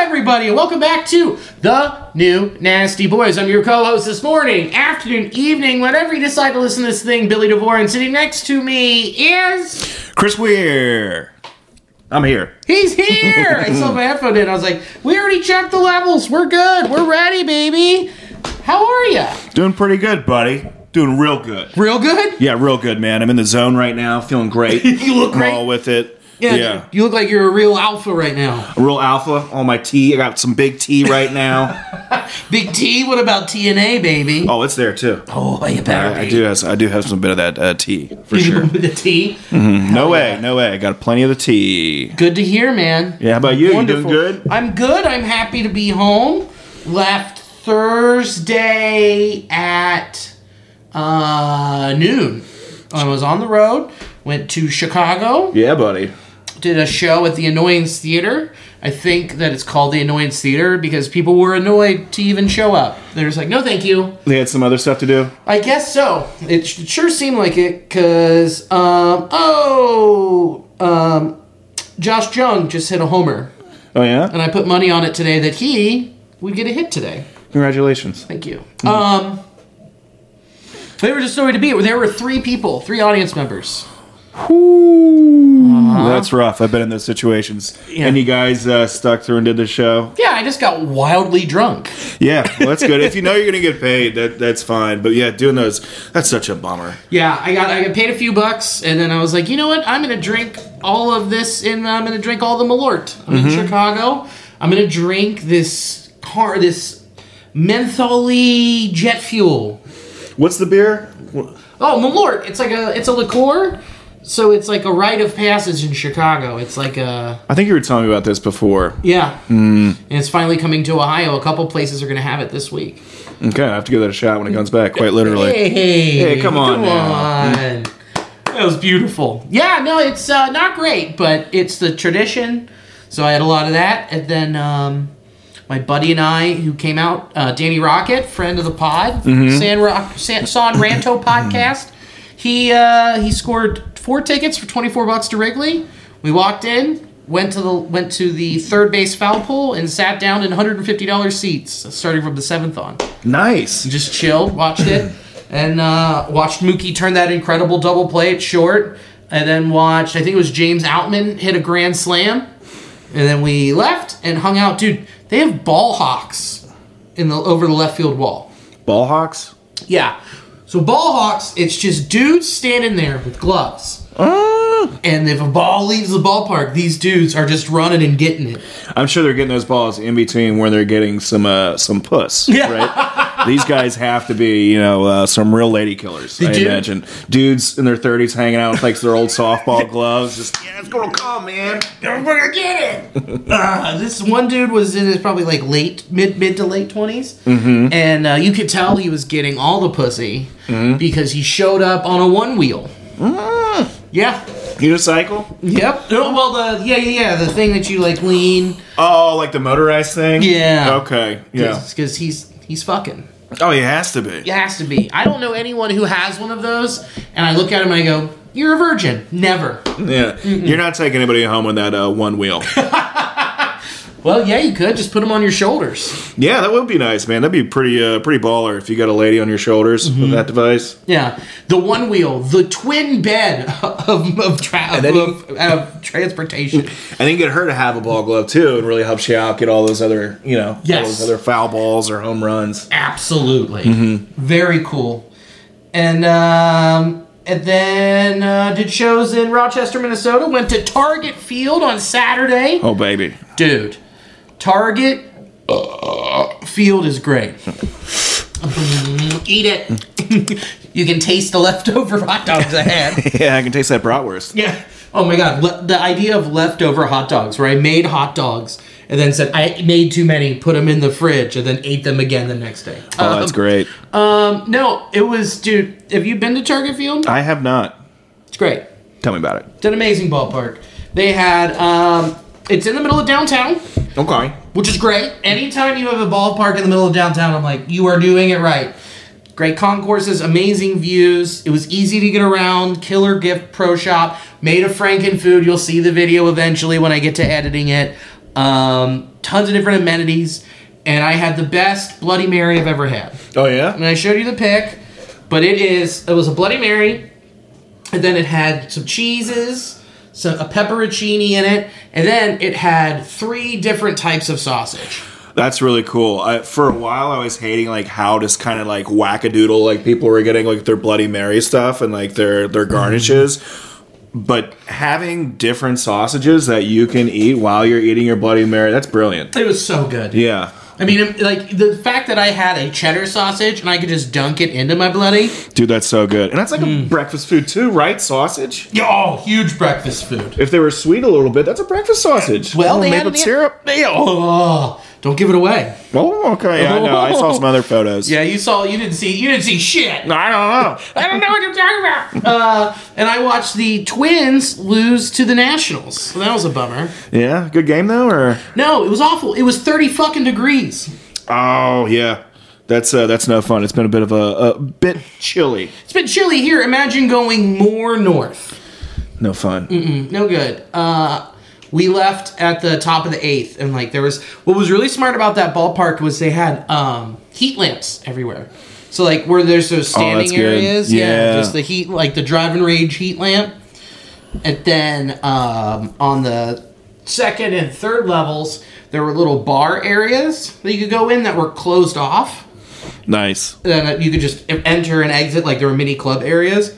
Everybody, and welcome back to the new Nasty Boys. I'm your co-host this morning, afternoon, evening, whenever you decide to listen to this thing, Billy DeVore, and sitting next to me is Chris Weir. I'm here. he's here. I saw my headphone in. I was like, we already checked the levels. We're good. We're ready, baby. How are you? Doing pretty good, buddy. Doing real good. Real good. Yeah, real good, man. I'm in the zone right now, feeling great. You look I'm great. all with it. Yeah, Yeah. You look like you're a real alpha right now. A real alpha. All my tea. I got some big tea right now. Big T. What about TNA, baby? oh, it's there too. Oh, you better. I, I do have I do have some bit of that uh, tea for sure. With the T. No way, no way. I got plenty of the tea. Good to hear, man. Yeah, how about you? Wonderful. You doing good? I'm good. I'm happy to be home. Left Thursday at uh, noon. I was on the road. Went to Chicago. Yeah, buddy. Did a show at the Annoyance Theater. I think that it's called the Annoyance Theater because people were annoyed to even show up. They're just like, no, thank you. They had some other stuff to do. I guess so. It sh- sure seemed like it because, um, oh, um, Josh Jung just hit a homer. Oh yeah. And I put money on it today that he would get a hit today. Congratulations. Thank you. Um, they were just nowhere to be. There were three people, three audience members. Ooh, That's rough. I've been in those situations. Yeah. And you guys uh, stuck through and did the show. Yeah, I just got wildly drunk. Yeah, well, that's good. if you know you're gonna get paid, that that's fine. But yeah, doing those that's such a bummer. Yeah, I got I got paid a few bucks, and then I was like, you know what? I'm gonna drink all of this, and I'm gonna drink all the Malort. I'm in Chicago. I'm gonna drink this car, this mentholy jet fuel. What's the beer? Oh, Malort. It's like a it's a liqueur. So it's like a rite of passage in Chicago. It's like a I think you were telling me about this before. yeah, and it's finally coming to Ohio. A couple places are going to have it this week. Okay, I have to give that a shot when it comes back. Quite literally. Hey, Hey, come on come now. on. That was beautiful. Yeah, no, it's uh, not great, but it's the tradition. So I had a lot of that, and then um, my buddy and I, who came out, uh, Danny Rocket, friend of the pod, Mm-hmm. San, Rock, San, San Ranto podcast. He uh, he scored four tickets for twenty four bucks to Wrigley. We walked in, went to the went to the third base foul pole, and sat down in one hundred and fifty dollars seats, starting from the seventh on Nice. just chilled, watched it, and uh, watched Mookie turn that incredible double play at short, and then watched I think it was James Outman hit a grand slam, and then we left and hung out. Dude, they have ball hawks in the over the left field wall. Ball Hawks. Yeah, so ball hawks, it's just dudes standing there with gloves. Ah. And if a ball leaves the ballpark, these dudes are just running and getting it. I'm sure they're getting those balls in between where they're getting some uh, some puss. Yeah. Right. These guys have to be, you know, uh, some real lady killers. I do. imagine dudes in their 30s hanging out with like their old softball gloves. Just yeah, it's gonna come, man. I'm gonna get it. uh, this one dude was in his probably like late, mid, mid to late 20s Mm-hmm. and uh, you could tell he was getting all the pussy Mm-hmm. because he showed up on a one wheel. Mm. Yeah. Unicycle? Yep. No, well, the yeah, yeah, yeah, the thing that you like lean. Oh, like the motorized thing? Yeah. Okay. Yeah. Because he's he's fucking. Oh, he has to be. He has to be. I don't know anyone who has one of those, and I look at him and I go, "You're a virgin." Never. Yeah. You're not taking anybody home with that uh, one wheel. Well, yeah, you could just put them on your shoulders. yeah, that would be nice, man. That'd be pretty uh, pretty baller if you got a lady on your shoulders Mm-hmm. with that device. Yeah, the one wheel, the twin bed of of, tra- then of, of transportation. And then get her to have a ball glove too, and really helps you out get all those other, you know, Yes. all those other foul balls or home runs. Absolutely, Mm-hmm. very cool. And um, and then uh, did shows in Rochester, Minnesota. Went to Target Field on Saturday. Oh baby. Dude, Target uh, Field is great. Eat it. you can taste the leftover hot dogs I had. Yeah, I can taste that bratwurst. Yeah. Oh my god, le- the idea of leftover hot dogs, where I made hot dogs and then said I made too many, put them in the fridge, and then ate them again the next day. Oh, that's great. Um, no, it was, dude. Have you been to Target Field? I have not. It's great. Tell me about it. It's an amazing ballpark. They had, um, it's in the middle of downtown, Okay. which is great. Anytime you have a ballpark in the middle of downtown, I'm like, you are doing it right. Great concourses, amazing views. It was easy to get around. Killer gift pro shop. Made of Franken food. You'll see the video eventually when I get to editing it. Um, tons of different amenities. And I had the best Bloody Mary I've ever had. Oh yeah. And I showed you the pic, but it is it was a Bloody Mary, and then it had some cheeses, some a pepperoncini in it, and then it had three different types of sausage. That's really cool. I, for a while, I was hating like how just kind of like wackadoodle like people were getting like their Bloody Mary stuff and like their their garnishes. But having different sausages that you can eat while you're eating your Bloody Mary, that's brilliant. It was so good. Yeah. I mean, like the fact that I had a cheddar sausage and I could just dunk it into my bloody. Dude, that's so good. And that's like a mm. breakfast food too, right? Sausage? Oh, huge breakfast food. If they were sweet a little bit, that's a breakfast sausage. Well, Oh, they made had with the- syrup. They, oh, don't give it away. Oh, okay. Yeah, I know. I saw some other photos. Yeah, you saw. You didn't see. You didn't see shit. No, I don't know. I don't know what you're talking about. Uh, and I watched the Twins lose to the Nationals. So that was a bummer. Yeah, good game though, or No, it was awful. It was 30 fucking degrees. oh yeah, that's uh, that's no fun. It's been a bit of a, a bit chilly. It's been chilly here. Imagine going more north. No fun. No good. Uh, we left at the top of the eighth, and like there was what was really smart about that ballpark was they had um, heat lamps everywhere. So like where there's those Oh, standing good. areas, Yeah. just the heat, like the drive and rage heat lamp, and then um, on the second and third levels there were little bar areas that you could go in that were closed off. Nice. Then you could just enter and exit, like there were mini club areas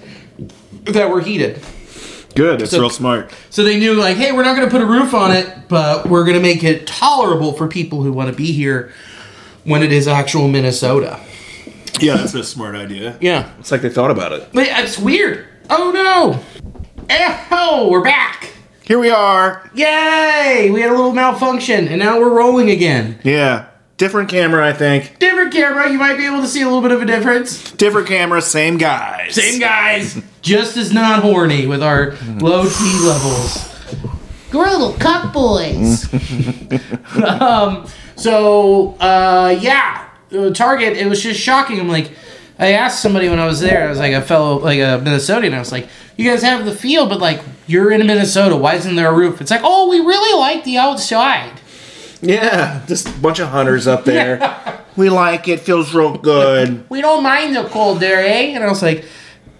that were heated. Good. That's So- real smart. So they knew, like, hey, we're not going to put a roof on it, but we're going to make it tolerable for people who want to be here when it is actual Minnesota. Yeah, that's a smart idea. Yeah. It's like they thought about it. But it's weird. Oh, no. Oh, we're back. Here we are. Yay! We had a little malfunction, and now we're rolling again. Yeah. Different camera, I think. Different camera, you might be able to see a little bit of a difference. Different camera, same guys. Same guys, just as not horny with our low T levels. We're little cuck boys. um, so uh, yeah, Target. It was just shocking. I'm like, I asked somebody when I was there. I was like a fellow, like a Minnesotan. I was like, you guys have the field, but like you're in Minnesota. Why isn't there a roof? It's like, oh, we really like the outside. Yeah, just a bunch of hunters up there. we like it. Feels real good. We don't mind the cold there, eh? And I was like,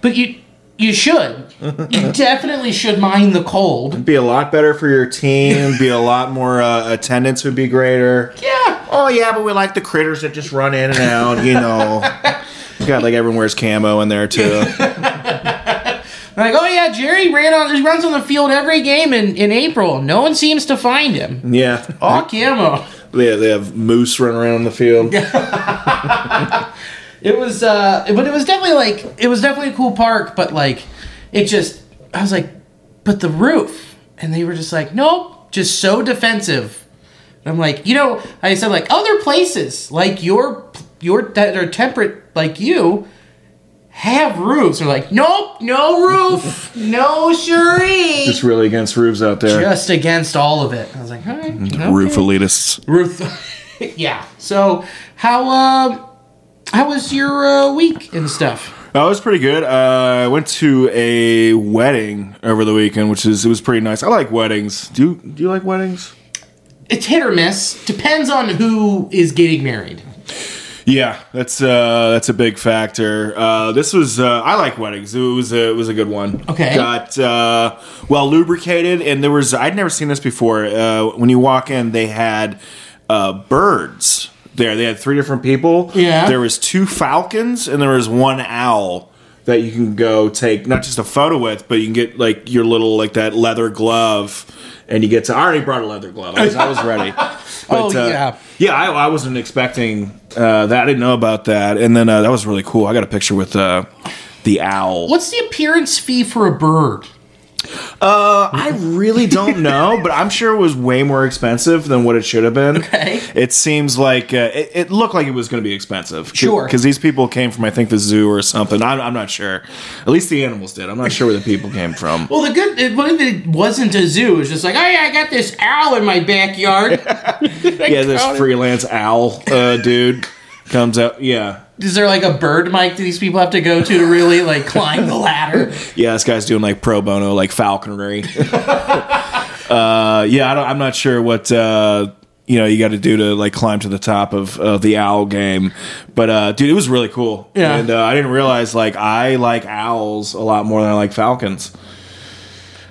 but you. You should. You definitely should mind the cold. Be a lot better for your team. Be a lot more uh, attendance would be greater. Yeah. Oh yeah, but we like the critters that just run in and out. You know, got like everyone wears camo in there too. Like, oh yeah, Jerry ran on. He runs on the field every game in, in April. No one seems to find him. Yeah, Oh, camo. they they have moose running around the field. It was, uh, but it was definitely like it was definitely a cool park. But like, it just, I was like, but the roof, and they were just like, nope, just so defensive. And I'm like, you know, I said like other places like your your that are temperate like you have roofs. They're like, nope, no roof, no sure. Just really against roofs out there. just against all of it. I was like, all right, okay. Roof elitists. Ruth. yeah. So how um how was your uh, week and stuff? That was pretty good. Uh, I went to a wedding over the weekend, which is it was pretty nice. I like weddings. Do you, do you like weddings? It's hit or miss. Depends on who is getting married. Yeah, that's uh, that's a big factor. Uh, this was uh, I like weddings. It was a, it was a good one. Okay. got uh, well lubricated, and there was I'd never seen this before. Uh, when you walk in, they had uh, birds there. They had three different people. Yeah. there was two falcons and there was one owl. that you can go take not just a photo with, but you can get like your little like that leather glove. And you get to. I already brought a leather glove. I was, I was ready. But, Oh, uh, yeah. yeah. I, I wasn't expecting uh, that. I didn't know about that. And then uh, that was really cool. I got a picture with uh, the owl. What's the appearance fee for a bird? Uh, I really don't know, but I'm sure it was way more expensive than what it should have been. Okay. It seems like uh, it, it looked like it was going to be expensive. Sure. Because these people came from, I think, the zoo or something. I'm, I'm not sure. At least the animals did. I'm not sure where the people came from. Well, the good. It, it wasn't a zoo? It's just like, oh yeah, I got this owl in my backyard. yeah, this freelance owl uh, dude comes out. Yeah. Is there like a bird mic that these people have to go to to really like climb the ladder? Yeah, this guy's doing like pro bono, like falconry. uh, yeah, I don't, I'm not sure what uh, you know you got to do to like climb to the top of, of the owl game, but uh, dude, it was really cool. Yeah. and uh, I didn't realize like I like owls a lot more than I like falcons.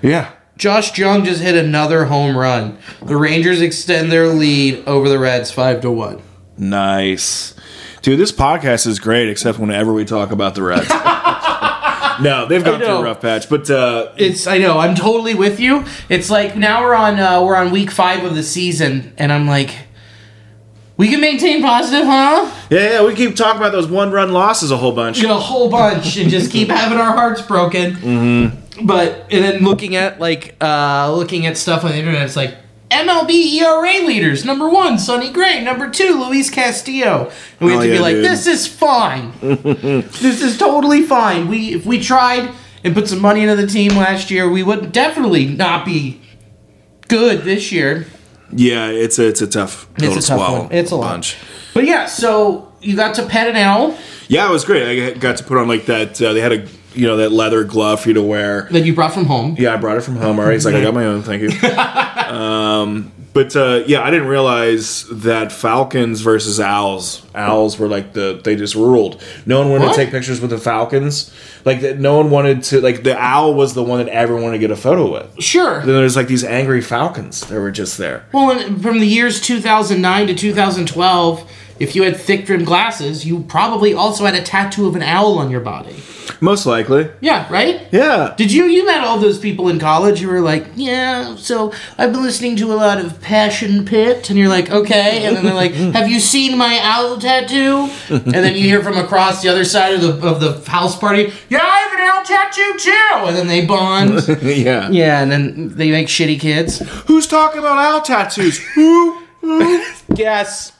Yeah, Josh Jung just hit another home run. The Rangers extend their lead over the Reds five to one. nice, dude. This podcast is great, except whenever we talk about the Reds. no, they've gone through a rough patch, but uh, It's I know I'm totally with you. It's like now we're on uh, we're on week five of the season, and I'm like, we can maintain positive, huh? yeah, yeah, we keep talking about those one run losses a whole bunch. a whole bunch and just keep having our hearts broken. Mm-hmm. But and then looking at like uh, looking at stuff on the internet, it's like MLB ERA leaders. Number one, Sonny Gray. Number two, Luis Castillo. And we have Oh, to be like, dude. this is fine. this is totally fine. We if we tried and put some money into the team last year, we would definitely not be good this year. Yeah, it's a it's a tough. It's a tough one. It's a lot. bunch. But yeah, so you got to pet an owl Yeah, it was great. I got to put on like that. Uh, they had a you know that leather glove for you to wear. that you brought from home. Yeah, I brought it from home. All right, he's like, I got my own. Thank you. um, but uh, yeah, I didn't realize that falcons versus owls. Owls were like the they just ruled. No one wanted What? to take pictures with the falcons. Like that, no one wanted to. Like the owl was the one that everyone wanted to get a photo with. Sure. Then there's like these angry falcons that were just there. Well, in- from the years 2009 to 2012, if you had thick rimmed glasses, you probably also had a tattoo of an owl on your body. Most likely, Yeah, right? yeah. Did you you met all those people in college who were like, yeah, so I've been listening to a lot of Passion Pit, and you're like, okay, and then they're like, have you seen my owl tattoo? And then you hear from across the other side of the of the house party, yeah, I have an owl tattoo too, and then they bond. yeah. yeah, and then they make shitty kids. Who's talking about owl tattoos? Who? Yes,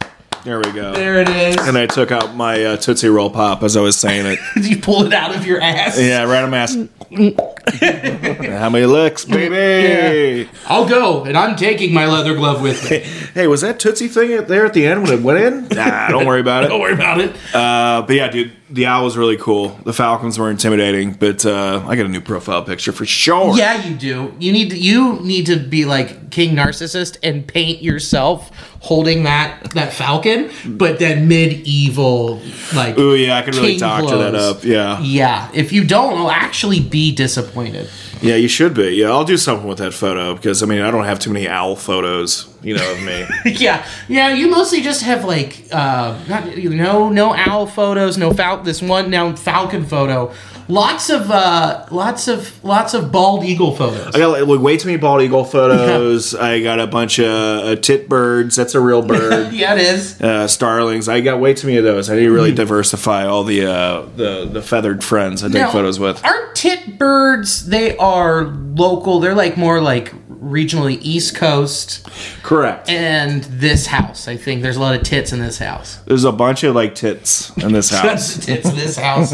There we go. there it is. And I took out my uh, Tootsie Roll Pop as I was saying it. Did you pull it out of your ass. Yeah, right on my ass. How many licks, baby? I'll go, and I'm taking my leather glove with me. Hey, was that Tootsie thing there at the end when it went in? Nah, don't worry about it. Don't worry about it. Uh, but yeah, dude, the owl was really cool. The falcons were intimidating, but uh, I got a new profile picture for sure. Yeah, you do. You need to, you need to be like King Narcissist and paint yourself holding that that falcon, but then medieval like. Ooh, yeah, I can really king doctor that up. Yeah. Yeah, if you don't, I'll actually be disappointed. Yeah, you should be. Yeah, I'll do something with that photo because, I mean, I don't have too many owl photos, you know, of me. yeah, yeah. You mostly just have like uh, not you know no owl photos, no fal- this one now falcon photo. Lots of uh, lots of lots of bald eagle photos. I got like, way too many bald eagle photos. I got a bunch of uh, tit birds. That's a real bird. yeah, it is. uh, starlings. I got way too many of those. I need to really diversify all the uh, the the feathered friends I take Now, photos with. Aren't tit birds? They are local. They're like more like regionally East Coast. Correct. And this house, I think there's a lot of tits in this house. There's a bunch of like tits in this house. Tits in this house.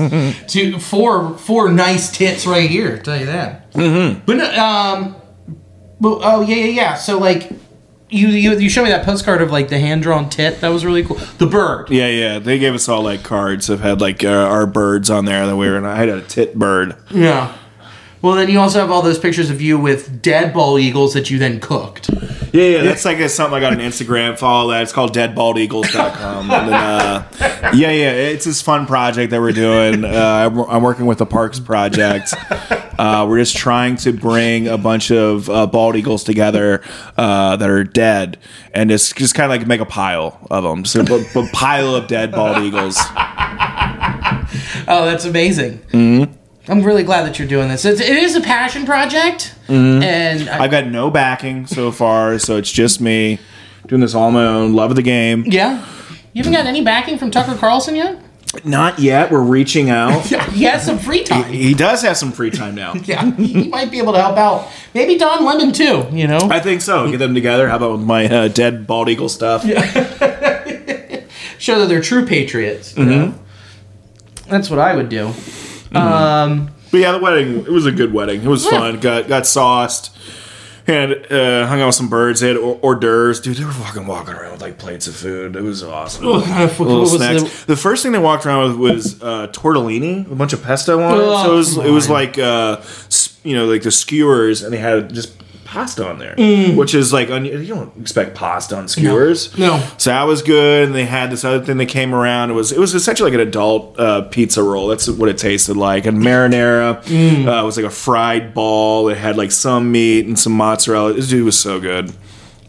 Two, four, four nice tits right here. Tell you that. Mm-hmm. But um, but, oh yeah, yeah, yeah. So like. You, you you showed me that postcard of like the hand drawn tit. That was really cool. The bird. yeah, yeah. They gave us all like cards that had like uh, our birds on there that we were. And I had a tit bird. Yeah. Well, then you also have all those pictures of you with dead bald eagles that you then cooked. Yeah, yeah. That's like a, something I got on Instagram. Follow that. It's called deadbaldeagles.com. and then, uh, yeah, yeah. It's this fun project that we're doing. Uh, I'm, I'm working with the Parks Project. Uh, we're just trying to bring a bunch of uh, bald eagles together uh, that are dead, and just just kind of like make a pile of them. So, a, a pile of dead bald eagles. oh, that's amazing. Mm-hmm. I'm really glad that you're doing this. It's, it is a passion project, and I, I've got no backing so far, so it's just me doing this all on my own. Love of the game. yeah. You haven't got any backing from Tucker Carlson yet? Not yet. We're reaching out. Yeah, he has some free time. he does have some free time now. Yeah, he might be able to help out. Maybe Don Lemon too. You know. I think so. Get them together. How about with my uh, dead bald eagle stuff? show that they're true patriots. You know? That's what I would do. Um, But yeah, the wedding. It was a good wedding. It was fun. Got got sauced. And uh, hung out with some birds. They had hors hors d'oeuvres. Dude, they were fucking walking around with like plates of food. It was awesome. what kind of- what Little was snacks. the- The, first thing they walked around with was uh, tortellini, a bunch of pesto on it. Oh, so it was it was like uh, you know like the skewers, and they had just pasta on there, which is like you don't expect pasta on skewers. Mm. No. So that was good. And they had this other thing that came around. It was it was essentially like an adult uh, pizza roll. That's what it tasted like. And marinara Mm. uh, was like a fried ball. It had like some meat and some mozzarella. This dude was so good.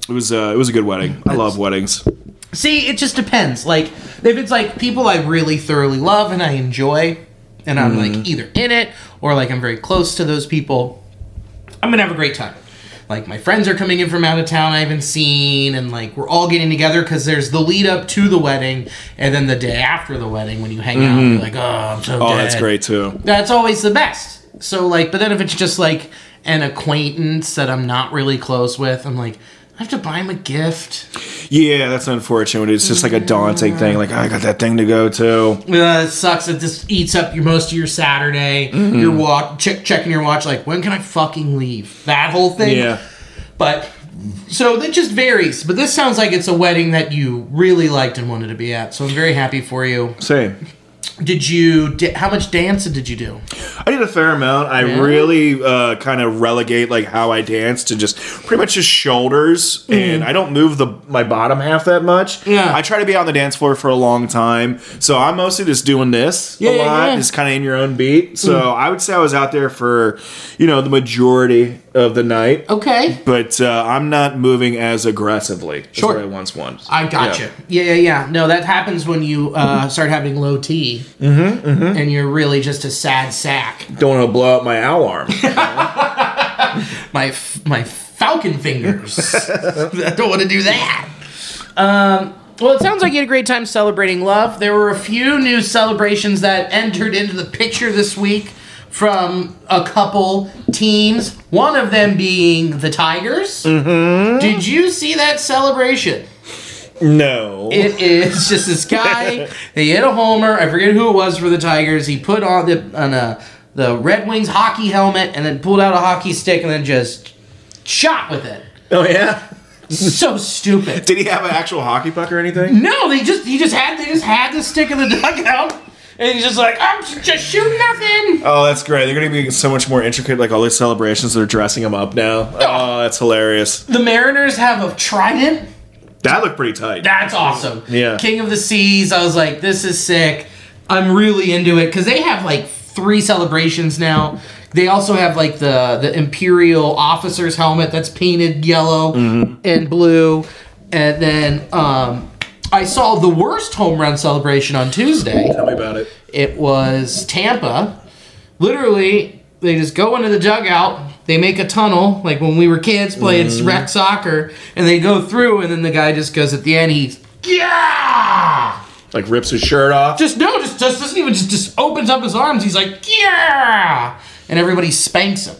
It was uh, it was a good wedding. I love weddings. see, it just depends. Like if it's like people I really thoroughly love and I enjoy, and I'm like either in it or like I'm very close to those people, I'm gonna have a great time. Like my friends are coming in from out of town I haven't seen, and like we're all getting together because there's the lead up to the wedding, and then the day after the wedding when you hang out, you're mm-hmm. like, oh, I'm so Oh, dead. that's great too. That's always the best. So like, but then if it's just like an acquaintance that I'm not really close with, I'm like, I have to buy him a gift. Yeah, that's unfortunate. It's just like a daunting thing. Like I got that thing to go to. Uh, it sucks. It just eats up your most of your Saturday. Mm-hmm. Your check, checking your watch. Like, when can I fucking leave? That whole thing. Yeah. But so that just varies. But this sounds like it's a wedding that you really liked and wanted to be at. So I'm very happy for you. Same. Did you? Di- how much dancing did you do? I did a fair amount. I Yeah? really uh, kind of relegate like how I dance to just pretty much just shoulders, and I don't move the my bottom half that much. Yeah. I try to be on the dance floor for a long time, so I'm mostly just doing this Yeah, a lot, yeah. Mm. just kind of in your own beat. So I would say I was out there for you know the majority of the night. Okay. But uh, I'm not moving as aggressively as Sure. what I once was. I got Yeah. you. Yeah, yeah, yeah. No, that happens when you uh, start having low T, Mm-hmm, and you're really just a sad sack. Don't want to blow out my owl arm. My f- my falcon fingers. I don't want to do that. Um. Well, it sounds like you had a great time celebrating love. There were a few new celebrations that entered into the picture this week from a couple teams. One of them being the Tigers. Mm-hmm. Did you see that celebration? no. It is just this guy. he hit a homer. I forget who it was for the Tigers. He put on the on a the Red Wings hockey helmet and then pulled out a hockey stick and then just shot with it. oh yeah. So stupid. Did he have an actual hockey puck or anything? No, they just he just had they just had the stick in the dugout and he's just like I'm just shooting nothing. Oh, that's great. They're going to be so much more intricate, like all these celebrations. They're dressing them up now. Oh, that's hilarious. The Mariners have a trident. That looked pretty tight. That's awesome. Yeah. King of the Seas. I was like, this is sick. I'm really into it because they have like three celebrations now. They also have like the the Imperial officer's helmet that's painted yellow and blue, and then um, I saw the worst home run celebration on Tuesday. Tell me about it. It was Tampa. Literally, they just go into the dugout. They make a tunnel, like when we were kids playing rec soccer, and they go through, and then the guy just goes at the end. He's yeah, Like rips his shirt off. just no, just just doesn't even just just opens up his arms. He's like yeah, and everybody spanks him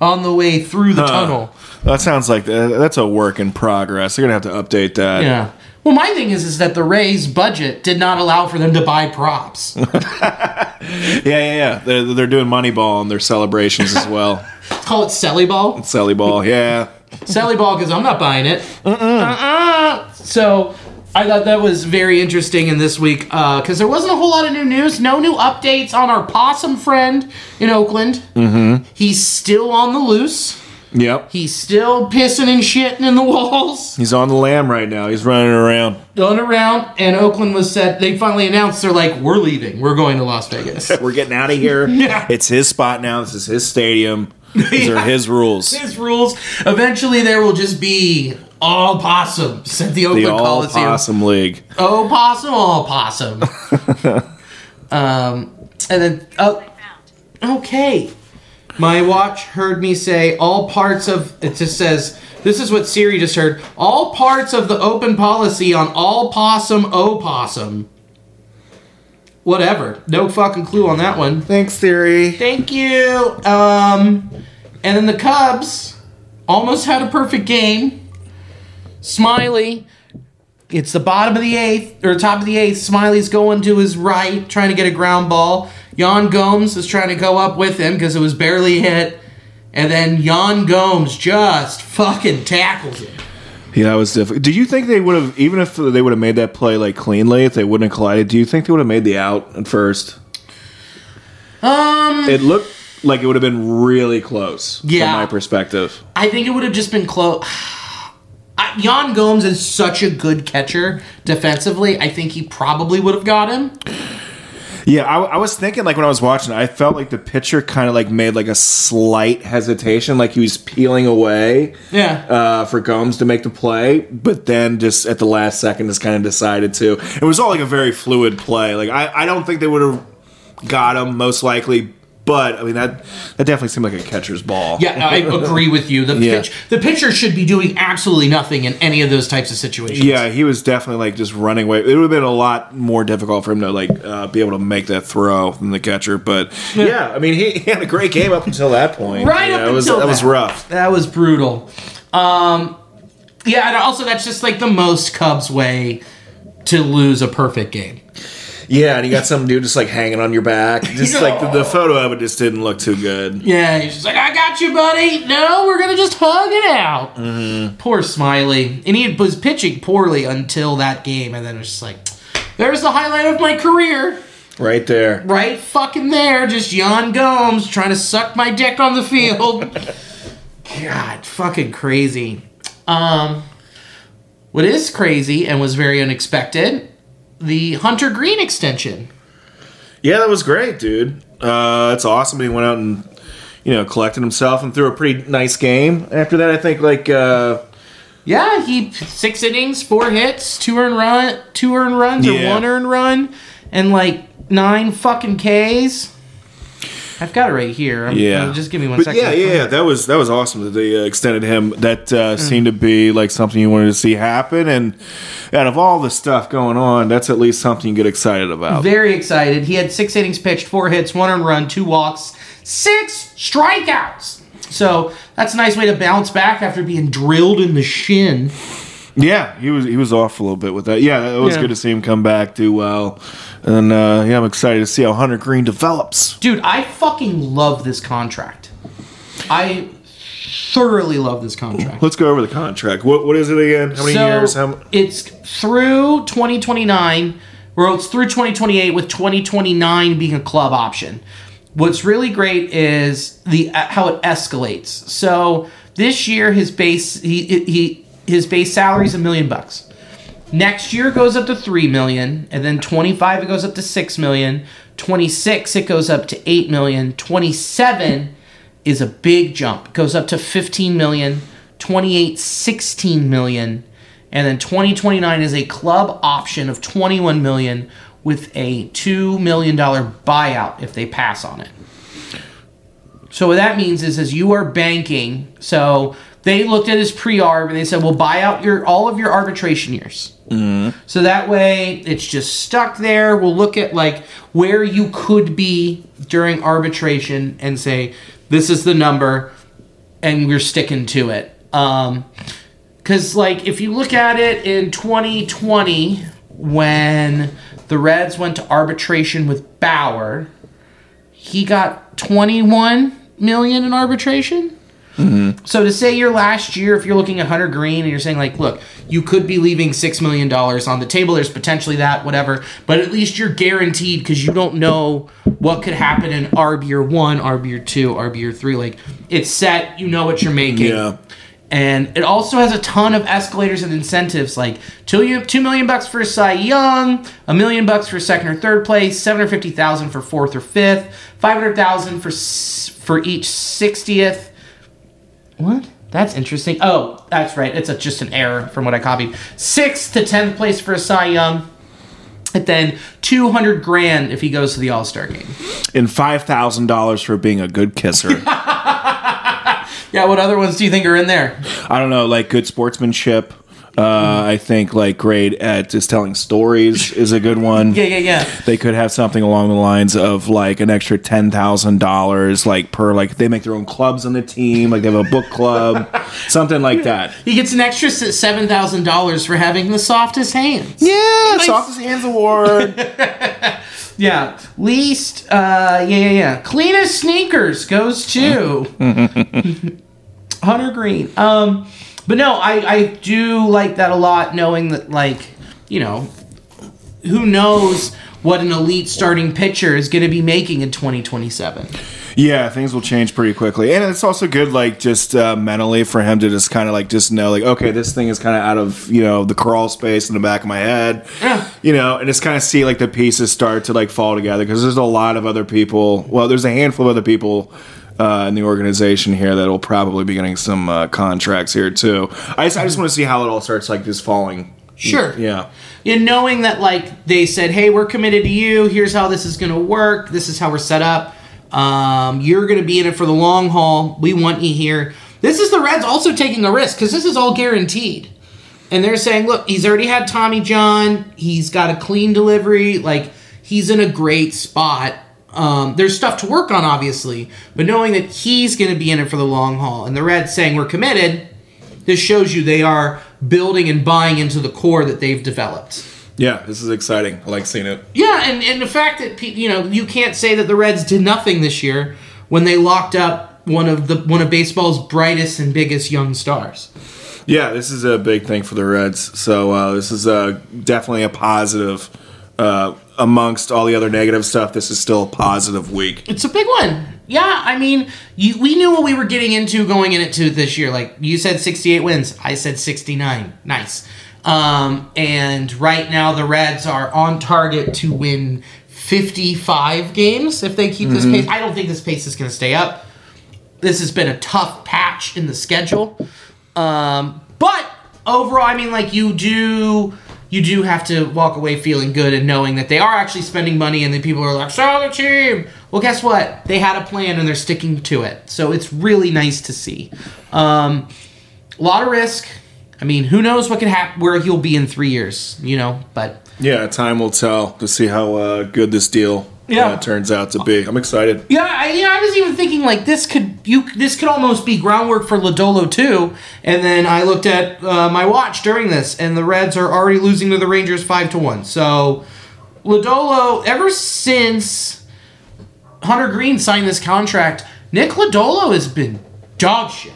on the way through the Huh. tunnel. That sounds like uh, that's a work in progress. They're gonna have to update that. Yeah. Well, my thing is, is that the Rays' budget did not allow for them to buy props. yeah, yeah. yeah. They're, they're doing Moneyball in their celebrations as well. Call it Selly Ball. Selly Ball, yeah. Sally Ball because I'm not buying it. Uh-uh. So I thought that was very interesting in this week because there wasn't a whole lot of new news, no new updates on our possum friend in Oakland. Mm-hmm. He's still on the loose. Yep. He's still pissing and shitting in the walls, He's on the lam right now. He's running around. going around. And Oakland was said they finally announced they're like, we're leaving. We're going to Las Vegas. We're getting out of here. Yeah. It's his spot now. This is his stadium. These are his rules. His rules. Eventually, there will just be all possums at the The Oakland All Coliseum. Possum League. Oh, possum, oh, possum. Um, and then oh, okay. My watch heard me say all parts of it just says this is what Siri just heard. All parts of the open policy on all possum opossum. Whatever. No fucking clue on that one. Thanks, Siri. Thank you. Um, and then the Cubs almost had a perfect game. Smyly, it's the bottom of the eighth or top of the eighth. Smyly's going to his right, trying to get a ground ball. Yan Gomes is trying to go up with him because it was barely hit. And then Yan Gomes just fucking tackles him. Yeah, that was difficult. Do you think they would have, even if they would have made that play like cleanly, if they wouldn't have collided? Do you think they would have made the out at first? Um, It looked like it would have been really close Yeah. from my perspective. I think it would have just been close. Jan Gomes is such a good catcher defensively. I think he probably would have got him. Yeah, I, I was thinking like when I was watching, I felt like the pitcher kind of like made like a slight hesitation, like he was peeling away Yeah. uh, for Gomes to make the play, but then just at the last second, just kind of decided to. It was all like a very fluid play. Like I, I don't think they would have got him most likely, but I mean that that definitely seemed like a catcher's ball. Yeah, I agree with you. The Yeah. pitch, the pitcher should be doing absolutely nothing in any of those types of situations. Yeah, he was definitely like just running away. It would have been a lot more difficult for him to like uh, be able to make that throw than the catcher. But yeah, I mean, he, he had a great game up until that point. right You up know, was, until that was rough. That was brutal. Um, yeah, and also that's just like the most Cubs way to lose a perfect game. Yeah, and you got some dude just like hanging on your back. Just like the, the photo of it just didn't look too good. Yeah, he's just like, I got you, buddy. No, we're gonna just hug it out. Mm-hmm. Poor Smyly, and he was pitching poorly until that game, and then it was just like, there's the highlight of my career. Right there. right fucking there, just Yan Gomes trying to suck my dick on the field. God, fucking crazy. Um, what is crazy and was very unexpected, the Hunter Greene extension. Yeah, that was great, dude. Uh, that's awesome. He went out and you know collected himself and threw a pretty nice game. After that, I think like uh, Yeah, he six innings, four hits, two earned run, two earned runs, or one earned run, and like nine fucking Ks. I've got it right here. I'm- Yeah, just give me one but second. Yeah, yeah, yeah, that was that was awesome that they uh, extended him. That uh, seemed to be like something you wanted to see happen. And out of all the stuff going on, that's at least something you get excited about. Very excited. He had six innings pitched, four hits, one earned run, two walks, six strikeouts. So that's a nice way to bounce back after being drilled in the shin. Yeah, he was he was off a little bit with that. Yeah, it was Yeah. good to see him come back do well. And uh, yeah, I'm excited to see how Hunter Greene develops. Dude, I fucking love this contract. I thoroughly love this contract. Let's go over the contract. What what is it again? How many so years? How, m- it's through 2029, or it's through 2028 with 2029 being a club option. What's really great is the uh, how it escalates. So this year his base he he his base salary is a million bucks. Next year goes up to 3 million and then 25 it goes up to 6 million. 26 it goes up to 8 million. 27 is a big jump. It goes up to 15 million. 28 16 million and then 2029 is a club option of 21 million with a 2 million dollar buyout if they pass on it. So what that means is, is you are banking. So they looked at his pre-arb and they said, "We'll buy out your all of your arbitration years." So that way, it's just stuck there. We'll look at like where you could be during arbitration and say, "This is the number," and we're sticking to it. Um, because like if you look at it in 2020, when the Reds went to arbitration with Bauer, he got 21 million in arbitration. Mm-hmm. So to say your last year, if you're looking at Hunter Greene and you're saying like, look, you could be leaving six million dollars on the table. There's potentially that, whatever. But at least you're guaranteed because you don't know what could happen in RB year one, RB year two, RB year three. Like it's set. You know what you're making. Yeah. And it also has a ton of escalators and incentives, like two two million bucks for a Cy Young, a million bucks for second or third place, seven hundred fifty thousand for fourth or fifth, five hundred thousand for for each sixtieth. What? That's interesting. Oh, that's right. It's a, just an error from what I copied. Sixth to tenth place for a Cy Young, And then 200 grand if he goes to the All Star game. And five thousand dollars for being a good kisser. Yeah, what other ones do you think are in there? I don't know, like good sportsmanship. Uh, I think like great at just telling stories is a good one. Yeah, yeah, yeah. They could have something along the lines of like an extra ten thousand dollars, like per like they make their own clubs on the team, like they have a book club, something like that. He gets an extra seven thousand dollars for having the softest hands. Yeah, softest hands award. Yeah, least, uh, yeah, yeah, yeah. Cleanest sneakers goes to Hunter Greene. Um, but no, I, I do like that a lot, knowing that, like, you know, who knows what an elite starting pitcher is going to be making in 2027. Yeah, things will change pretty quickly, and it's also good, like just uh, mentally for him to just kind of like just know, like, okay, this thing is kind of out of you know the crawl space in the back of my head, Yeah. you know, and just kind of see like the pieces start to like fall together because there's a lot of other people. Well, there's a handful of other people. Uh, in the organization here, that will probably be getting some uh, contracts here too. I just, I just want to see how it all starts, like just falling. Sure. Yeah. And knowing that, like, they said, hey, we're committed to you. Here's how this is going to work. This is how we're set up. Um, you're going to be in it for the long haul. We want you here. This is the Reds also taking a risk because this is all guaranteed. And they're saying, look, he's already had Tommy John. He's got a clean delivery. Like, he's in a great spot. Um, there's stuff to work on, obviously, but knowing that he's going to be in it for the long haul, and the Reds saying we're committed, this shows you they are building and buying into the core that they've developed. Yeah, this is exciting. I like seeing it. Yeah, and, and the fact that you know you can't say that the Reds did nothing this year when they locked up one of the one of baseball's brightest and biggest young stars. Yeah, this is a big thing for the Reds. So uh, this is uh, definitely a positive. Uh, amongst all the other negative stuff, this is still a positive week. It's a big one. Yeah, I mean, you, we knew what we were getting into going into this year. Like you said, 68 wins. I said 69. Nice. Um, and right now, the Reds are on target to win 55 games if they keep this pace. I don't think this pace is going to stay up. This has been a tough patch in the schedule. Um, but overall, I mean, like you do, you do have to walk away feeling good and knowing that they are actually spending money, and then people are like, "Sell the team." Well, guess what? They had a plan and they're sticking to it. So it's really nice to see. Um, a lot of risk. I mean, who knows what could happen, where he'll be in three years, you know? But Yeah, time will tell to see how uh, good this deal Yeah. uh, turns out to be. I'm excited. Yeah, I, you know, I was even thinking like this could you this could almost be groundwork for Lodolo too. And then I looked at uh, my watch during this, and the Reds are already losing to the Rangers five to one. So Lodolo, ever since Hunter Greene signed this contract, Nick Lodolo has been dog shit.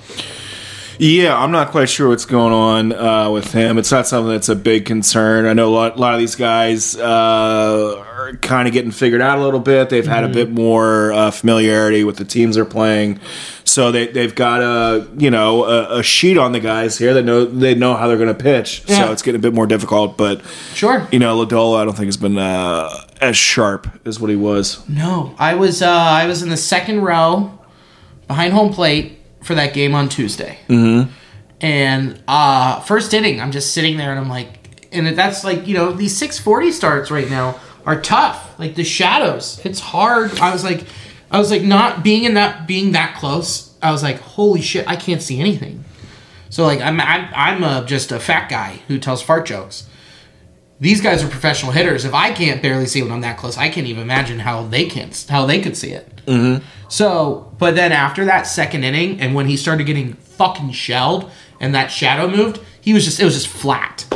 Yeah, I'm not quite sure what's going on uh, with him. It's not something that's a big concern. I know a lot, a lot of these guys uh, are kind of getting figured out a little bit. They've had a bit more uh, familiarity with the teams they're playing, so they they've got a you know a, a sheet on the guys here that know they know how they're going to pitch. Yeah. So it's getting a bit more difficult. But Sure. you know, Lodolo, I don't think has been uh, as sharp as what he was. No, I was uh, I was in the second row behind home plate for that game on Tuesday. Mm-hmm. And uh, first inning, I'm just sitting there and I'm like, and that's like you know these 640 starts right now are tough. Like the shadows, it's hard. I was like, I was like not being in that being that close. I was like, holy shit, I can't see anything. So like I'm I'm, I'm a, just a fat guy who tells fart jokes these guys are professional hitters. If I can't barely see when I'm that close, I can't even imagine how they can't how they could see it. Mm-hmm. So, but then after that second inning, and when he started getting fucking shelled, and that shadow moved, he was just it was just flat.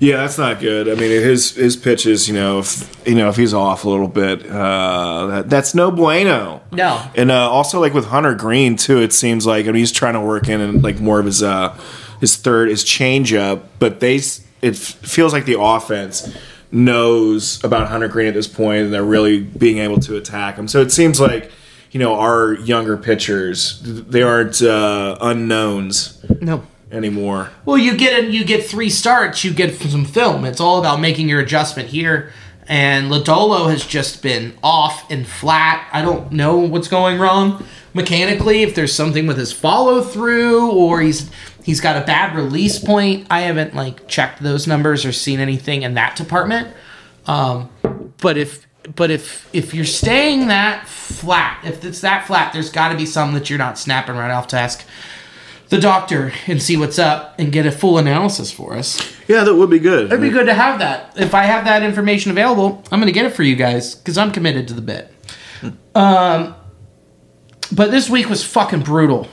Yeah, that's not good. I mean, his his pitches, you know, if you know if he's off a little bit, uh, that, that's no bueno. No. and uh, also like with Hunter Greene too, it seems like I mean, he's trying to work in and like more of his uh his third his changeup, but they it feels like the offense knows about Hunter Greene at this point, and they're really being able to attack him. So it seems like. You know, our younger pitchers, they aren't uh, unknowns No. Anymore. Well, you get a, you get three starts, you get some film. It's all about making your adjustment here. And Lodolo has just been off and flat. I don't know what's going wrong mechanically. If there's something with his follow through, or he's he's got a bad release point. I haven't like checked those numbers or seen anything in that department. Um, but if but if if you're staying that flat, if it's that flat, there's got to be something that you're not snapping right off to ask the doctor and see what's up and get a full analysis for us. Yeah, that would be good. It'd be good to have that. If I have that information available, I'm going to get it for you guys because I'm committed to the bit. Um, but this week was fucking brutal.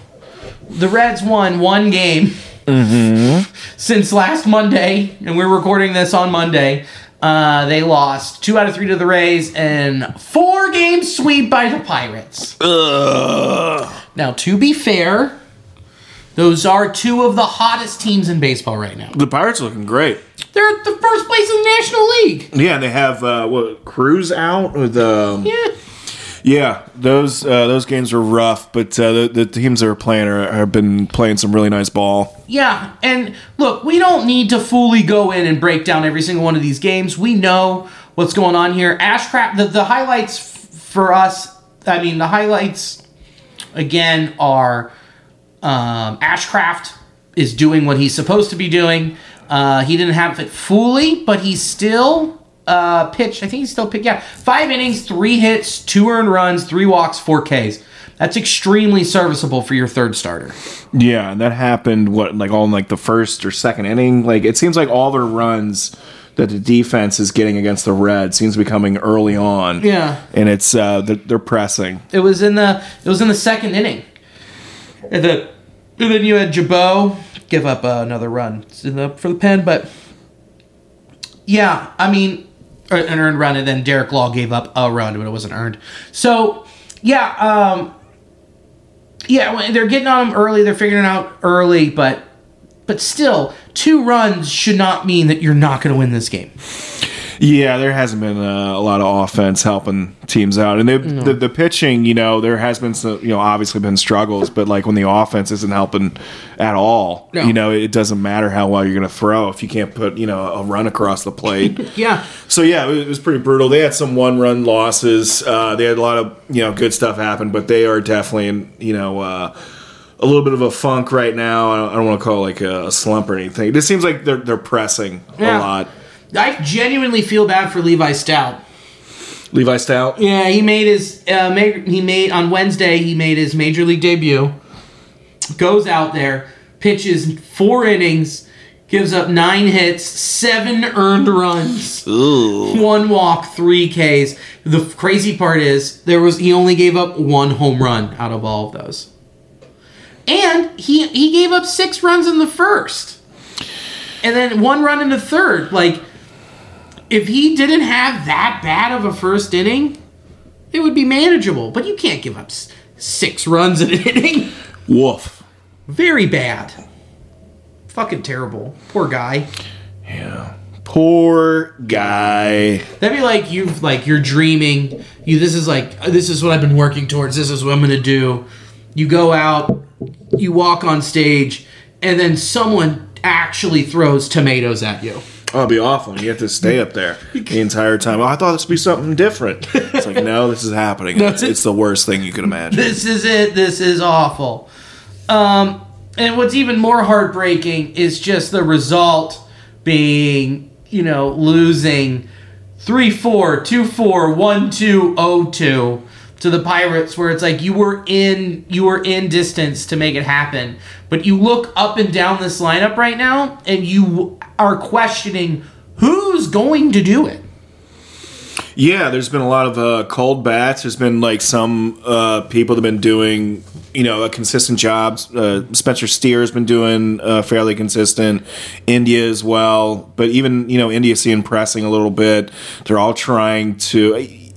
The Reds won one game since last Monday, and we're recording this on Monday. Uh, they lost two out of three to the Rays and four game sweep by the Pirates. Ugh. Now, to be fair, those are two of the hottest teams in baseball right now. The Pirates are looking great. They're at the first place in the National League. Yeah, and they have uh, what Cruz out with um, Yeah. Yeah, those uh, those games were rough, but uh, the, the teams that are playing are, have been playing some really nice ball. Yeah, and look, we don't need to fully go in and break down every single one of these games. We know what's going on here. Ashcraft, the, the highlights f- for us, I mean, the highlights again are um, Ashcraft is doing what he's supposed to be doing. Uh, he didn't have it fully, but he still uh, pitched. I think he still pitched. Yeah, five innings, three hits, two earned runs, three walks, four Ks. That's extremely serviceable for your third starter. Yeah, and that happened what like all in like the first or second inning. Like it seems like all their runs that the defense is getting against the Reds seems to be coming early on. Yeah. and it's uh, they're, they're pressing. It was in the it was in the second inning. Then and then you had Gibaut give up uh, another run the, for the pen, but yeah, I mean uh, an earned run, and then Derek Law gave up a run, but it wasn't earned. So yeah, um, yeah, they're getting on them early. They're figuring out early, but but still, two runs should not mean that you're not going to win this game. Yeah, there hasn't been uh, a lot of offense helping teams out, and they, the the pitching, you know, there has been some, you know, obviously been struggles, but like when the offense isn't helping at all, No. you know, it doesn't matter how well you're going to throw if you can't put, you know, a run across the plate. Yeah, So yeah, it was, pretty brutal. They had some one-run losses. Uh, they had a lot of you know good stuff happen, but they are definitely in you know uh, a little bit of a funk right now. I don't, I don't want to call it like a, a slump or anything. It just seems like they're they're pressing Yeah. a lot. I genuinely feel bad for Levi Stoudt. Levi Stoudt. Yeah, he made his uh, ma- he made on Wednesday. He made his major league debut. Goes out there, pitches four innings, gives up nine hits, seven earned runs, one walk, three Ks. The f- crazy part is there was he only gave up one home run out of all of those, and he he gave up six runs in the first, and then one run in the third. Like if he didn't have that bad of a first inning, it would be manageable. But you can't give up six runs in an inning. Woof. Very bad. Fucking terrible. Poor guy. Yeah. Poor guy. That'd be like you've like you're dreaming. You this is like uh, this is what I've been working towards. This is what I'm gonna do. You go out, you walk on stage, and then someone actually throws tomatoes at you. It'd be awful. You have to stay up there the entire time. Oh, I thought this would be something different. It's like, no, this is happening. It's, it's the worst thing you could imagine. this is it. This is awful. Um, and what's even more heartbreaking is just the result being, you know, losing 3 4, 2 4, 1 2, 0 2 to the Pirates, where it's like you were in you were in distance to make it happen. But you look up and down this lineup right now and you are questioning who's going to do it. Yeah, there's been a lot of uh, cold bats. There's been like some uh, people that have been doing, you know, a consistent job. Uh, Spencer Steer's been doing uh, fairly consistent. India as well, but even you know, India seeing pressing a little bit. They're all trying to,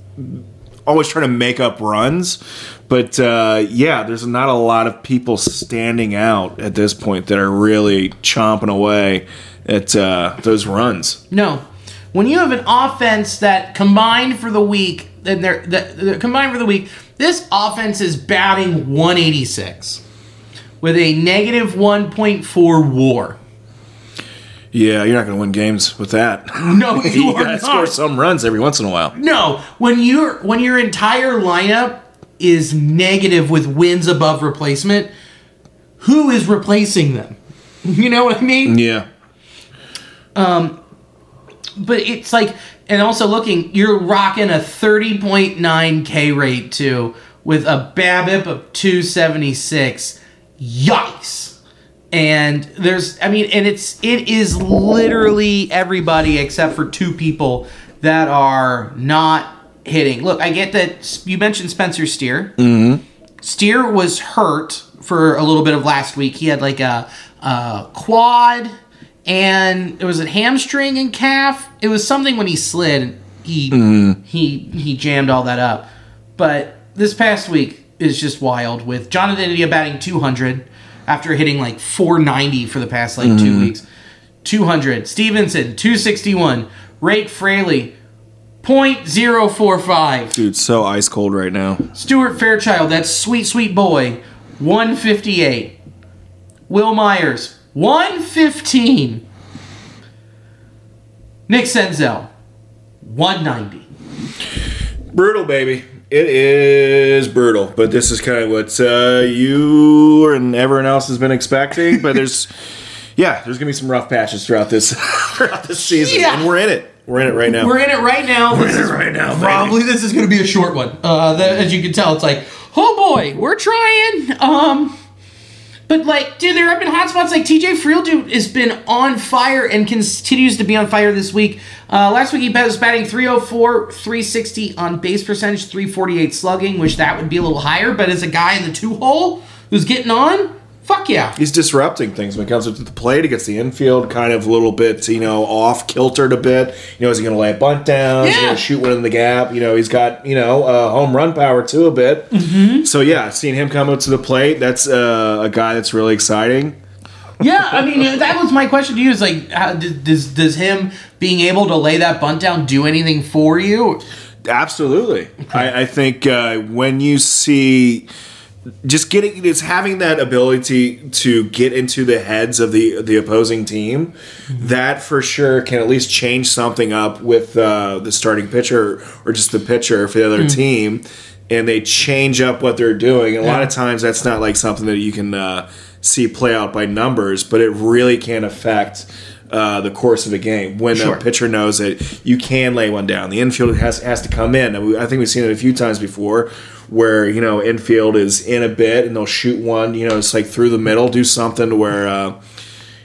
always trying to make up runs. But uh, yeah, there's not a lot of people standing out at this point that are really chomping away at uh, those runs. No. When you have an offense that combined for the week, and they're, they're combined for the week, this offense is batting 186 with a negative 1.4 WAR. Yeah, you're not going to win games with that. No, you, you gotta not. score some runs every once in a while. No, when your when your entire lineup is negative with wins above replacement, who is replacing them? You know what I mean? Yeah. Um, but it's like, and also looking, you're rocking a 30.9 K rate too with a BABIP of 276. Yikes. And there's, I mean, and it's, it is literally everybody except for two people that are not hitting. Look, I get that you mentioned Spencer Steer. Mm-hmm. Steer was hurt for a little bit of last week. He had like a, a quad and it was a hamstring and calf. It was something when he slid, he he he jammed all that up. But this past week is just wild with Jonathan India batting 200 after hitting like 490 for the past like two mm-hmm. weeks. 200. Stephenson 261. Rake Fraley 0.045. Dude, so ice cold right now. Stuart Fairchild, that sweet, sweet boy, 158. Wil Myers, 115. Nick Senzel, 190. Brutal, baby. It is brutal, but this is kind of what uh, you and everyone else has been expecting. But there's, yeah, there's gonna be some rough patches throughout this throughout this season, Yeah. and we're in it. We're in it right now. We're in it right now. We're This is right now, baby. probably this is to be a short one. Uh, the, as you can tell, it's like, oh boy, we're trying. Um, but like, dude, there have been hot spots. Like TJ Friedl, dude, has been on fire and continues to be on fire this week. Uh, last week he was batting 304, 360 on base percentage, 348 slugging, which that would be a little higher. But as a guy in the two hole who's getting on, fuck yeah. He's disrupting things when it comes to the plate. He gets the infield kind of a little bit, you know, off kiltered a bit. You know, is he going to lay a bunt down? Is he Yeah. going to shoot one in the gap? You know, he's got you know uh, home run power too a bit. Mm-hmm. So yeah, seeing him come up to the plate, that's uh, a guy that's really exciting. Yeah, I mean that was my question to you. Is like, how, does- does does him being able to lay that bunt down do anything for you? Absolutely. I, I think uh, when you see just getting it's having that ability to get into the heads of the the opposing team that for sure can at least change something up with uh, the starting pitcher or just the pitcher for the other team and they change up what they're doing. And a lot of times that's not like something that you can uh, see play out by numbers but it really can affect uh, the course of a game when Sure. a pitcher knows that you can lay one down. The infield has has to come in. I think we've seen it a few times before, where you know infield is in a bit and they'll shoot one. You know, it's like through the middle, do something where uh,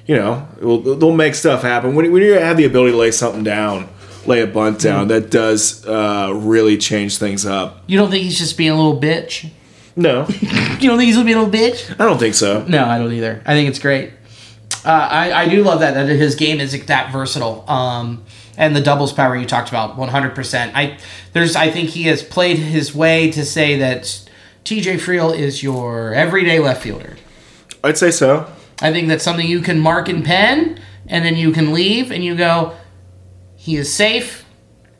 you know will, they'll make stuff happen. When, when you have the ability to lay something down, lay a bunt down, that does uh, really change things up. You don't think he's just being a little bitch? No, You don't think he's being a little bitch? I don't think so. No, I don't either. I think it's great. Uh, I I do love that that his game is that versatile. Um, and the doubles power you talked about, one hundred percent. I there's I think he has played his way to say that T.J. Friedl is your everyday left fielder. I'd say so. I think that's something you can mark in pen, and then you can leave, and you go, he is safe.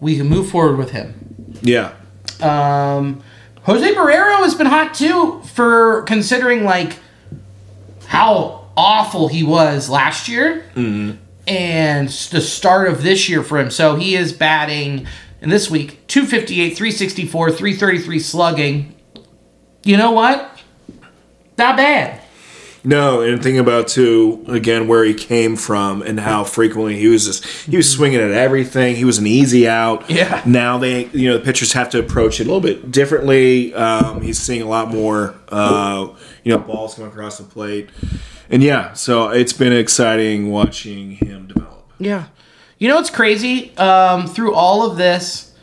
We can move forward with him. Yeah. Um, Jose Barrero has been hot too for considering like how awful he was last year and the start of this year for him. So he is batting in this week 258, 364, 333 slugging. You know what? Not bad. No, and think about too again where he came from and how frequently he was just he was swinging at everything. He was an easy out. Yeah. Now they you know the pitchers have to approach it a little bit differently. Um, he's seeing a lot more uh, you know balls come across the plate, and yeah, so it's been exciting watching him develop. Yeah. You know what's crazy? Um, through all of this,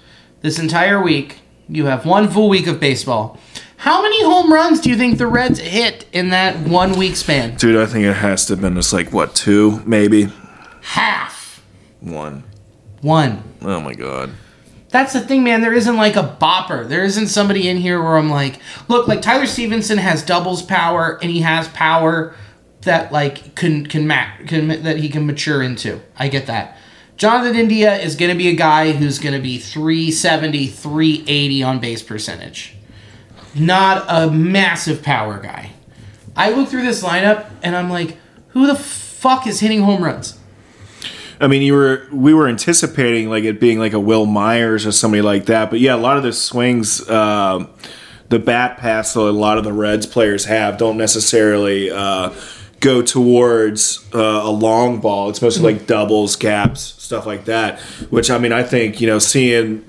this entire week, you have one full week of baseball. How many home runs do you think the Reds hit in that one week span? Dude, I think it has to have been just like what two maybe Half. one. One. Oh my god. That's the thing, man. There isn't like a bopper. There isn't somebody in here where I'm like, look, like Tyler Stephenson has doubles power and he has power that like can can ma- can that he can mature into. I get that. Jonathan India is going to be a guy who's going to be 370, 380 on base percentage. Not a massive power guy. I look through this lineup and I'm like, who the fuck is hitting home runs? I mean, you were we were anticipating like it being like a Wil Myers or somebody like that, but yeah, a lot of the swings, um, the bat pass that a lot of the Reds players have don't necessarily uh, go towards uh, a long ball. It's mostly like doubles, gaps, stuff like that. Which I mean, I think you know, seeing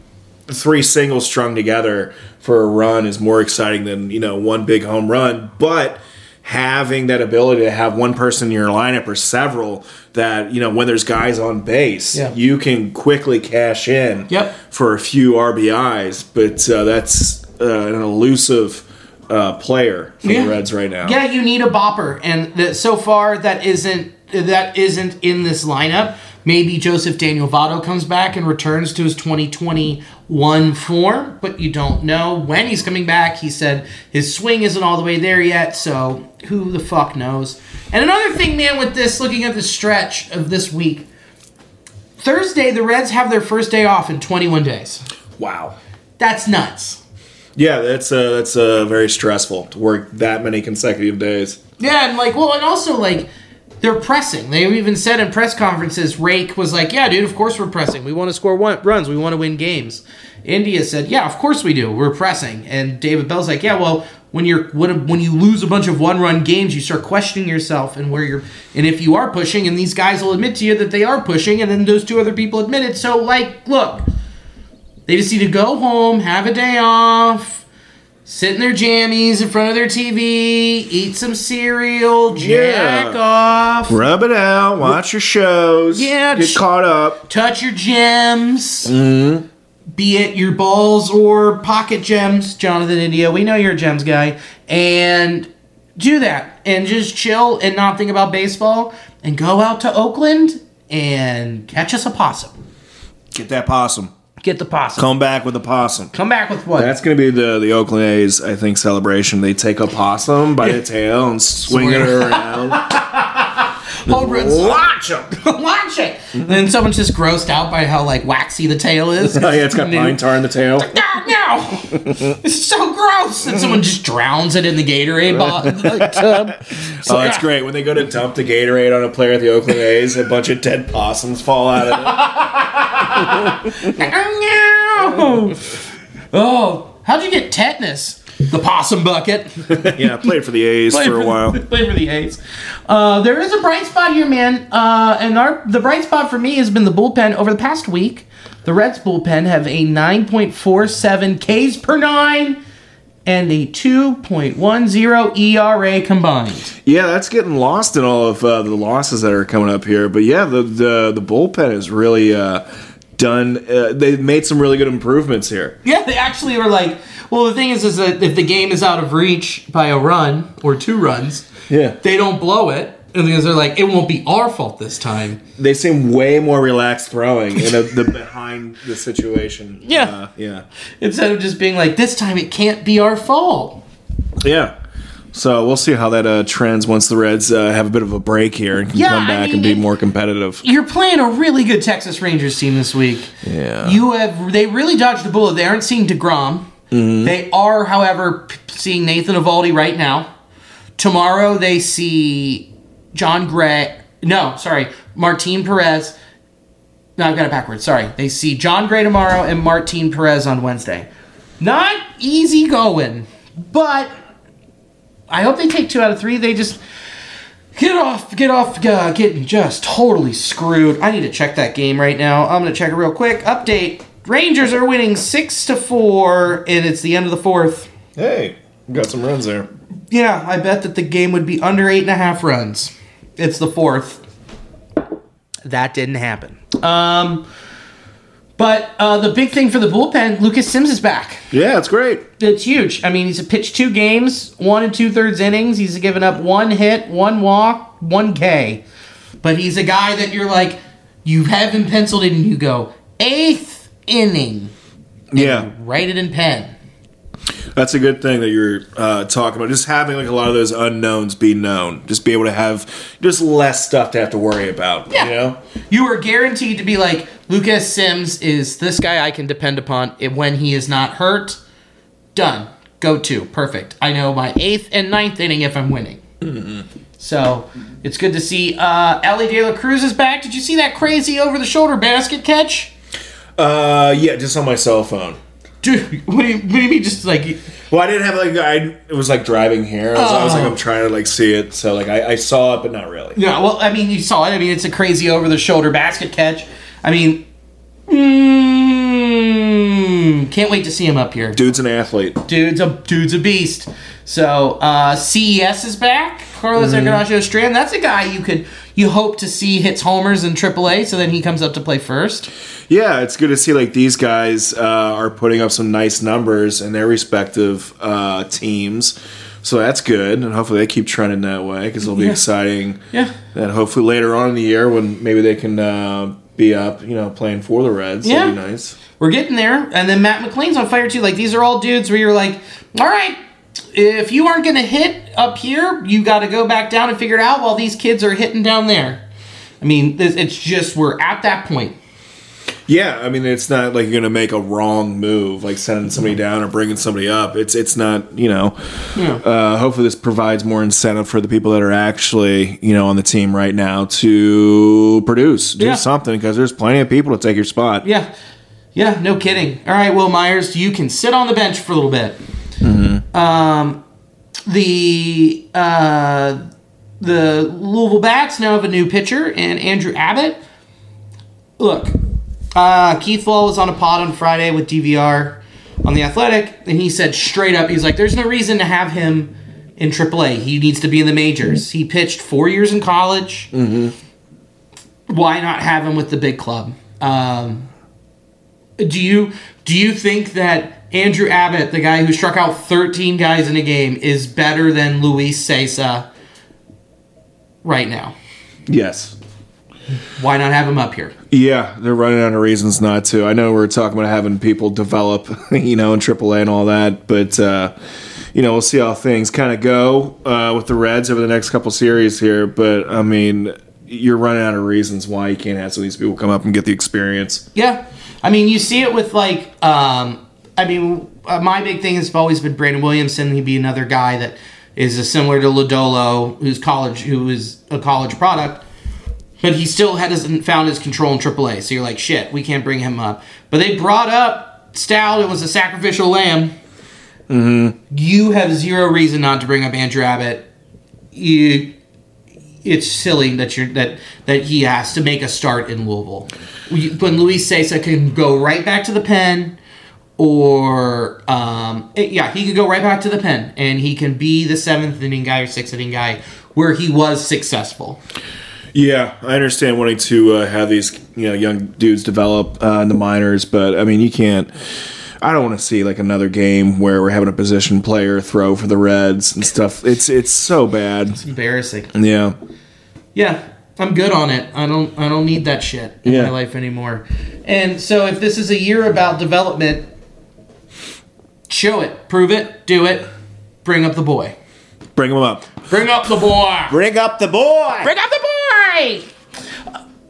three singles strung together for a run is more exciting than you know one big home run. But having that ability to have one person in your lineup or several that you know when there's guys on base, Yeah. you can quickly cash in Yep. for a few RBIs. But uh, that's uh, an elusive uh, player for Yeah. the Reds right now. Yeah, you need a bopper, and that so far that isn't that isn't in this lineup. Maybe Joseph Daniel Votto comes back and returns to his 2021 form, but you don't know when he's coming back. He said his swing isn't all the way there yet, so who the fuck knows? And another thing, man, with this, looking at the stretch of this week, Thursday the Reds have their first day off in 21 days. Wow. That's nuts. Yeah, that's uh, that's uh, very stressful to work that many consecutive days. Yeah, and like, well, and also like, they're pressing. They even said in press conferences, Rake was like, "Yeah, dude, of course we're pressing. We want to score one, runs. We want to win games." India said, "Yeah, of course we do. We're pressing." And David Bell's like, "Yeah, well, when you're when, when you lose a bunch of one-run games, you start questioning yourself and where you're and if you are pushing, and these guys will admit to you that they are pushing, and then those two other people admit it. So, like, look." They just need to go home, have a day off, sit in their jammies in front of their TV, eat some cereal, jack Yeah. off, Rub it out, watch your shows, Yeah, get caught up. touch your gems. Mm-hmm. Be it your balls or pocket gems, Jonathan India. We know you're a gems guy. And do that. And just chill and not think about baseball. And go out to Oakland and catch us a possum. Get that possum. Get the possum. Come back with a possum. Come back with what? That's going to be the the Oakland A's, I think, celebration. They take a possum by the tail and swing it around. Home runs. Watch them. Watch it. And then someone's just grossed out by how like waxy the tail is. Oh, yeah, it's got pine tar in the tail. God, ah, no! it's so gross. And someone just drowns it in the Gatorade bottle. Like, uh, tub. So, Oh, that's yeah. great. When they go to dump the Gatorade on a player at the Oakland A's, a bunch of dead possums fall out of it. No. Oh, how'd you get tetanus? The possum bucket. yeah, played for the A's Played for a while. Played for the A's. Uh, there is a bright spot here, man. Uh, and our the bright spot for me has been the bullpen over the past week. The Reds bullpen have a 9.47 Ks per nine and a 2.10 ERA combined. Yeah, that's getting lost in all of uh, the losses that are coming up here. But yeah, the the, the bullpen is really uh, done. Uh, they've made some really good improvements here. Yeah, they actually are like, well, the thing is, is that if the game is out of reach by a run or two runs, Yeah, they don't blow it. And because they're like, it won't be our fault this time. they seem way more relaxed throwing in a, the behind the situation. Yeah. uh, yeah, Instead of just being like, this time it can't be our fault. yeah. So we'll see how that uh, trends once the Reds uh, have a bit of a break here and can Yeah, come I back mean, and be more competitive. You're playing a really good Texas Rangers team this week. Yeah. You have they really dodged a bullet. They aren't seeing Degrom. They are, however, seeing Nathan Eovaldi right now. Tomorrow they see Jon Gray. No, sorry, Martin Perez. No, I've got it backwards. Sorry. They see Jon Gray tomorrow and Martin Perez on Wednesday. Not easy going, but I hope they take two out of three. They just get off, get off, uh, getting just totally screwed. I need to check that game right now. I'm gonna check it real quick. Update: Rangers are winning six to four, and it's the end of the fourth. Hey, got some runs there. Yeah, I bet that the game would be under eight and a half runs. It's the fourth. That didn't happen. Um, but uh, the big thing for the bullpen, Lucas Sims is back. Yeah, it's great. It's huge. I mean, he's pitched two games, one and two thirds innings. He's given up one hit, one walk, one K. But he's a guy that you're like, you have him penciled in and you go, eighth inning. Yeah, Write it in pen. That's a good thing that you're uh, talking about. Just having like a lot of those unknowns be known. Just be able to have just less stuff to have to worry about. Yeah. You know? You are guaranteed to be like, Lucas Sims is this guy I can depend upon when he is not hurt. Done. Go to. Perfect. I know my eighth and ninth inning if I'm winning. So it's good to see. Uh, Elly De La Cruz is back. Did you see that crazy over the shoulder basket catch? Uh, yeah, just on my cell phone. Dude, what do you, what do you mean? Just like Well, I didn't have like I. It was like driving here. So I was like, Oh. I'm trying to like see it. So like I, I saw it, but not really. Yeah, well, I mean, you saw it. I mean, it's a crazy over the shoulder basket catch. I mean, mm, can't wait to see him up here. Dude's an athlete. Dude's a dude's a beast. So uh, CES is back. Carlos Encarnacion-Strand. That's a guy you could you hope to see hits homers in AAA. So then he comes up to play first. Yeah, it's good to see like these guys uh, are putting up some nice numbers in their respective uh, teams. So that's good, and hopefully they keep trending that way because it'll be Yeah. exciting. Yeah. And hopefully later on in the year when maybe they can uh, be up, you know, playing for the Reds. Yeah. That'd be nice. We're getting there. And then Matt McLain's on fire too. Like these are all dudes where you're like, all right, if you aren't gonna hit up here, you got to go back down and figure it out while these kids are hitting down there. I mean, it's just we're at that point. Yeah, I mean, it's not like you're gonna make a wrong move, like sending somebody down or bringing somebody up. It's it's not, you know. Yeah. Uh, hopefully, this provides more incentive for the people that are actually, you know, on the team right now to produce, do Yeah. something, because there's plenty of people to take your spot. Yeah, yeah, no kidding. All right, Wil Myers, you can sit on the bench for a little bit. Hmm. Um, the uh, the Louisville Bats now have a new pitcher and Andrew Abbott. Look, uh, Keith Law was on a pod on Friday with DVR on the Athletic, and he said straight up, he's like, "There's no reason to have him in AAA. He needs to be in the majors. He pitched four years in college. Why not have him with the big club?" Um, do you do you think that Andrew Abbott, the guy who struck out 13 guys in a game, is better than Luis Cesa right now? Yes. Why not have him up here? Yeah, they're running out of reasons not to. I know we're talking about having people develop, you know, in AAA and all that, but uh, you know, we'll see how things kind of go uh, with the Reds over the next couple series here. But I mean, you're running out of reasons why you can't have some of these people come up and get the experience. Yeah, I mean, you see it with like, um, I mean, uh, my big thing has always been Brandon Williamson. He'd be another guy that is a similar to Lodolo, who's college, who is a college product, but he still hasn't found his control in AAA. So you're like, shit, we can't bring him up. But they brought up Stoudt. It was a sacrificial lamb. You have zero reason not to bring up Andrew Abbott. You, it's silly that you're that that he has to make a start in Louisville. When Luis Cesa can go right back to the pen, or um, eh, yeah, he could go right back to the pen, and he can be the seventh inning guy or sixth inning guy where he was successful. Yeah, I understand wanting to uh, have these you know young dudes develop uh, in the minors, but I mean you can't. I don't want to see like another game where we're having a position player throw for the Reds and stuff. It's it's so bad. It's embarrassing. Yeah. Yeah, I'm good on it. I don't I don't need that shit in Yeah. my life anymore. And so if this is a year about development, show it, prove it, do it, bring up the boy. Bring them up. Bring up the boy. Bring up the boy. Bring up the boy.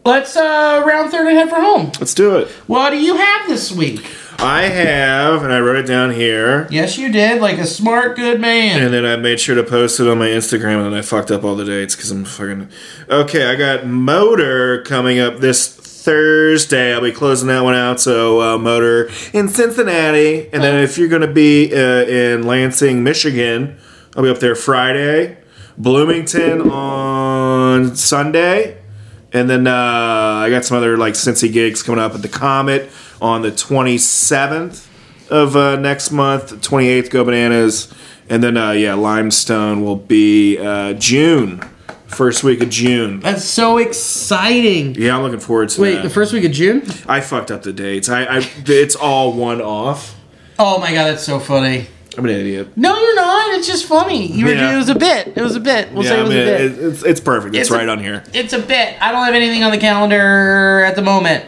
Let's uh round third and head for home. Let's do it. What do you have this week? I have, and I wrote it down here, Yes, you did, like a smart, good man. and then I made sure to post it on my Instagram, and then I fucked up all the dates because I'm fucking. Okay, I got Motor coming up this Thursday. I'll be closing that one out. So uh, Motor in Cincinnati, and then if you're going to be uh, in Lansing, Michigan, I'll be up there Friday. Bloomington on Sunday. And then uh, I got some other like Cincy gigs coming up at the Comet on the 27th of uh, next month. 28th, Go Bananas. And then, uh, yeah, Limestone will be uh, June. First week of June. That's so exciting. Yeah, I'm looking forward to Wait, that. the first week of June? I fucked up the dates. I, I It's all one off. Oh my god, that's so funny. I'm an idiot. No, you're not. It's just funny. You were, Yeah. It was a bit. It was a bit. We'll say yeah, it I was mean, a bit. it- it's, it's perfect. It's, It's a- right on here. It's a bit. I don't have anything on the calendar at the moment.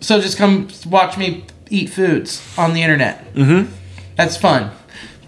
So just come watch me eat foods on the internet. Mm-hmm. That's fun.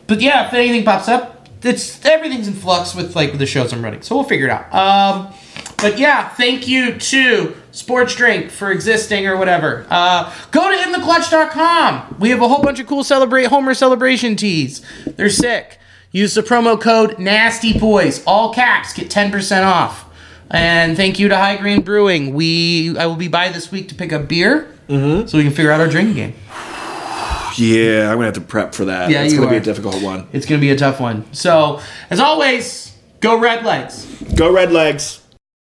But yeah, if anything pops up, it's everything's in flux with like the shows I'm running. So we'll figure it out. Um, but yeah, thank you to Sports Drink for existing or whatever. Uh, go to intheclutch.com. We have a whole bunch of cool celebrate Homer celebration tees. They're sick. Use the promo code Nasty Boys, all caps, get ten percent off. And thank you to High Green Brewing. We I will be by this week to pick up beer, so we can figure out our drinking game. Yeah, I'm gonna have to prep for that. Yeah, it's gonna be a difficult one. It's going to be a tough one. So, as always, go Red Legs. Go Red Legs.